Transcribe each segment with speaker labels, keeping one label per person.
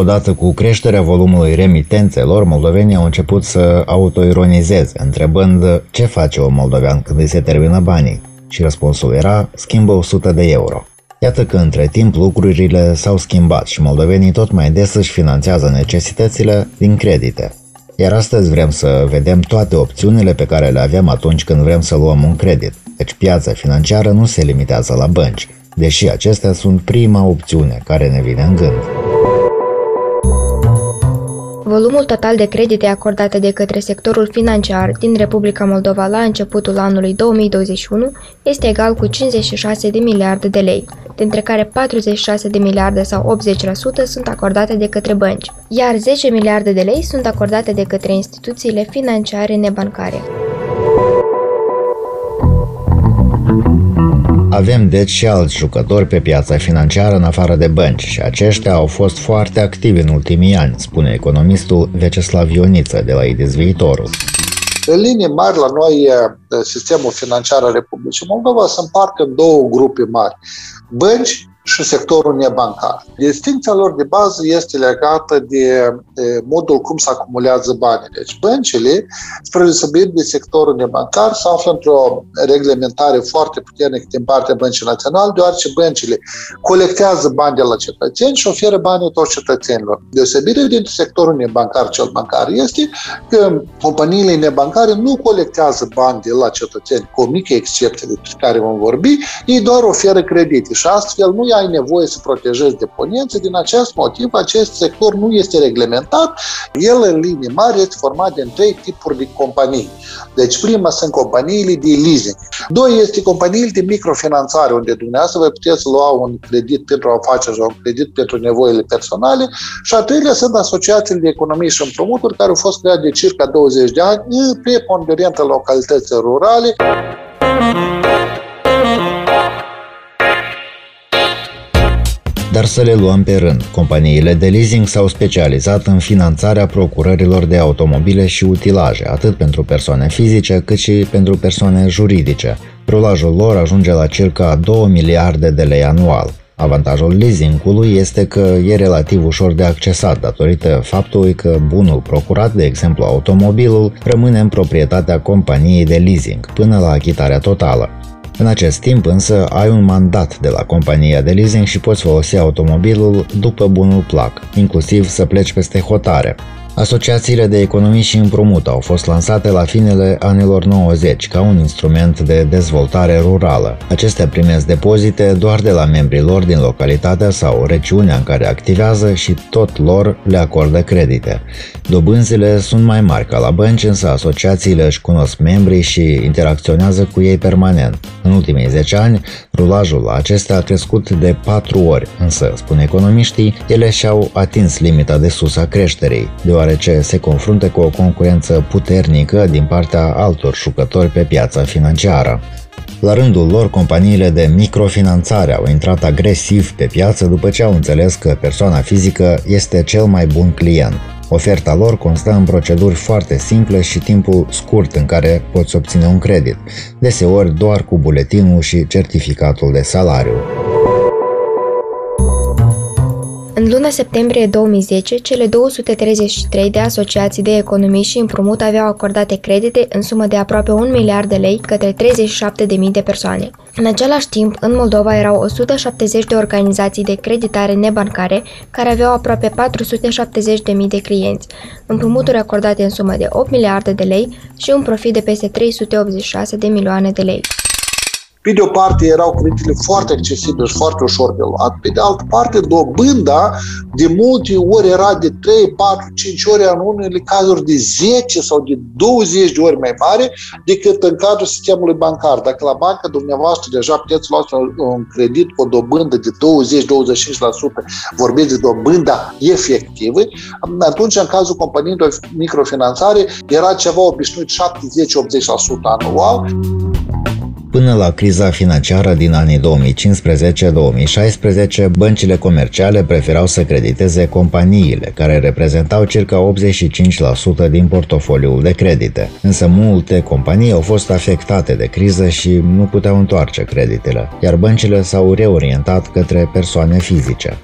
Speaker 1: Odată cu creșterea volumului remitențelor, moldovenii au început să autoironizeze, întrebând ce face un moldovean când îi se termină banii. Și răspunsul era, schimbă 100 de euro. Iată că între timp lucrurile s-au schimbat și moldovenii tot mai des își finanțează necesitățile din credite. Iar astăzi vrem să vedem toate opțiunile pe care le avem atunci când vrem să luăm un credit. Deci piața financiară nu se limitează la bănci, deși acestea sunt prima opțiune care ne vine în gând.
Speaker 2: Volumul total de credite acordate de către sectorul financiar din Republica Moldova la începutul anului 2021 este egal cu 56 de miliarde de lei, dintre care 46 de miliarde sau 80% sunt acordate de către bănci, iar 10 miliarde de lei sunt acordate de către instituțiile financiare nebancare.
Speaker 1: Avem deci și alți jucători pe piața financiară în afară de bănci și aceștia au fost foarte activi în ultimii ani, spune economistul Veceslav Ioniță de la IDES Viitorul.
Speaker 3: În linii mari, la noi, sistemul financiar al Republicii Moldova se împarte în două grupe mari. Bănci și sectorul nebancar. Distinția lor de bază este legată de, de modul cum se acumulează banii. Deci băncile, spre deosebire de sectorul nebancar, se află într-o reglementare foarte puternică din partea Băncii Naționale, deoarece băncile colectează bani de la cetățeni și oferă banii toți cetățenilor. Deosebire din sectorul nebancar cel bancar este că companiile nebancare nu colectează bani de la cetățeni, cu o mică excepție despre care vom vorbi, ei doar oferă credite și astfel nu ai nevoie să protejezi deponenții. Din acest motiv, acest sector nu este reglementat. El, în linii mari, este format din trei tipuri de companii. Deci, prima sunt companiile de leasing. Doi este companiile de microfinanțare, unde dumneavoastră vă puteți lua un credit pentru afaceri sau un credit pentru nevoile personale. Și a treilea sunt asociațiile de economie și împrumuturi, care au fost create de circa 20 de ani, în preponderent în localități rurale.
Speaker 1: Dar să le luăm pe rând. Companiile de leasing s-au specializat în finanțarea procurărilor de automobile și utilaje, atât pentru persoane fizice cât și pentru persoane juridice. Rulajul lor ajunge la circa 2 miliarde de lei anual. Avantajul leasingului este că e relativ ușor de accesat datorită faptului că bunul procurat, de exemplu automobilul, rămâne în proprietatea companiei de leasing până la achitarea totală. În acest timp însă ai un mandat de la compania de leasing și poți folosi automobilul după bunul plac, inclusiv să pleci peste hotare. Asociațiile de economii și împrumut au fost lansate la finele anilor 90 ca un instrument de dezvoltare rurală. Acestea primesc depozite doar de la membrii lor din localitatea sau regiunea în care activează și tot lor le acordă credite. Dobânzile sunt mai mari ca la bănci, însă asociațiile își cunosc membrii și interacționează cu ei permanent. În ultimii 10 ani, rulajul la acestea a crescut de 4 ori, însă, spun economiștii, ele și-au atins limita de sus a creșterii, deoarece deoarece se confruntă cu o concurență puternică din partea altor jucători pe piața financiară. La rândul lor, companiile de microfinanțare au intrat agresiv pe piață după ce au înțeles că persoana fizică este cel mai bun client. Oferta lor constă în proceduri foarte simple și timpul scurt în care poți obține un credit, deseori doar cu buletinul și certificatul de salariu.
Speaker 2: În luna septembrie 2010, cele 233 de asociații de economii și împrumut aveau acordate credite în sumă de aproape 1 miliard de lei către 37.000 de persoane. În același timp, în Moldova erau 170 de organizații de creditare nebancare care aveau aproape 470.000 de clienți, împrumuturi acordate în sumă de 8 miliarde de lei și un profit de peste 386 de milioane de lei.
Speaker 3: Pe de o parte erau creditele foarte accesibile și foarte ușor de luat, pe de altă parte dobânda de multe ori era de 3, 4, 5 ori, în unele cazuri de 10 sau de 20 de ori mai mare decât în cadrul sistemului bancar. Dacă la bancă dumneavoastră deja puteți lua un credit cu o dobândă de 20-25%, vorbiți de dobânda efectivă, atunci în cazul companiilor microfinanțare era ceva obișnuit 70-80% anual.
Speaker 1: Până la criza financiară din anii 2015-2016, băncile comerciale preferau să crediteze companiile, care reprezentau circa 85% din portofoliul de credite. Însă multe companii au fost afectate de criză și nu puteau întoarce creditele, iar băncile s-au reorientat către persoane fizice.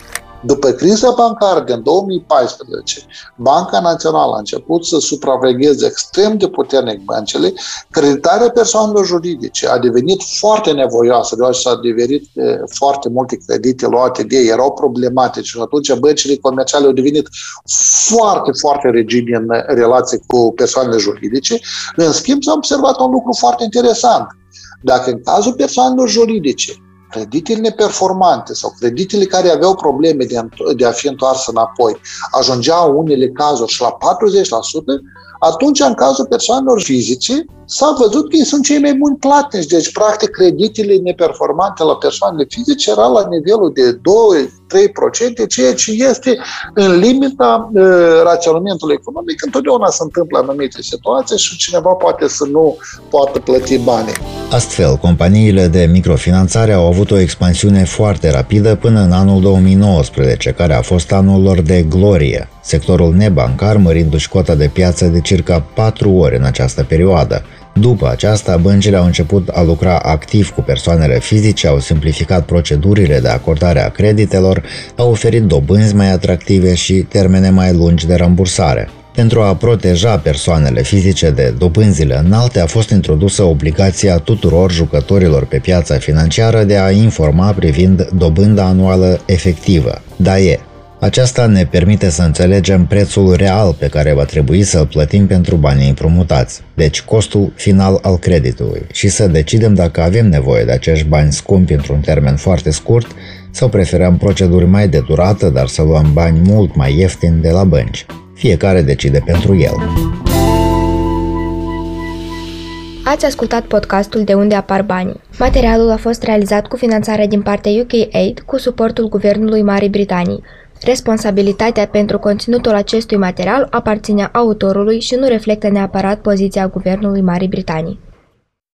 Speaker 3: După criza bancară din 2014, Banca Națională a început să supravegheze extrem de puternic băncile, creditarea persoanelor juridice a devenit foarte nevoioasă, deoarece s-a devenit foarte multe credite luate de ei, erau problematice și atunci băncile comerciale au devenit foarte, foarte rigide în relație cu persoanele juridice. În schimb, s-a observat un lucru foarte interesant. Dacă în cazul persoanelor juridice creditele neperformante sau creditele care aveau probleme de a, de a fi întoarse înapoi ajungeau unele cazuri și la 40%, atunci, în cazul persoanelor fizice, s-a văzut că ei sunt cei mai buni platnici. Deci, practic, creditele neperformante la persoanele fizice era la nivelul de 2-3%, ceea ce este în limita uh, raționamentului economic. Întotdeauna se întâmplă anumite situații și cineva poate să nu poată plăti banii.
Speaker 1: Astfel, companiile de microfinanțare au avut o expansiune foarte rapidă până în anul 2019, care a fost anul lor de glorie, sectorul nebancar mărindu-și cota de piață de circa 4 ori în această perioadă. După aceasta, băncile au început a lucra activ cu persoanele fizice, au simplificat procedurile de acordare a creditelor, au oferit dobânzi mai atractive și termene mai lungi de rambursare. Pentru a proteja persoanele fizice de dobânzile înalte, a fost introdusă obligația tuturor jucătorilor pe piața financiară de a informa privind dobânda anuală efectivă, DAE. Aceasta ne permite să înțelegem prețul real pe care va trebui să-l plătim pentru banii împrumutați, deci costul final al creditului, și să decidem dacă avem nevoie de acești bani scumpi într-un termen foarte scurt sau preferăm proceduri mai de durată, dar să luăm bani mult mai ieftini de la bănci. Fiecare decide pentru el.
Speaker 2: Ați ascultat podcastul De unde apar banii. Materialul a fost realizat cu finanțare din partea UK Aid cu suportul Guvernului Marii Britanii. Responsabilitatea pentru conținutul acestui material aparține autorului și nu reflectă neapărat poziția Guvernului Marii Britanii.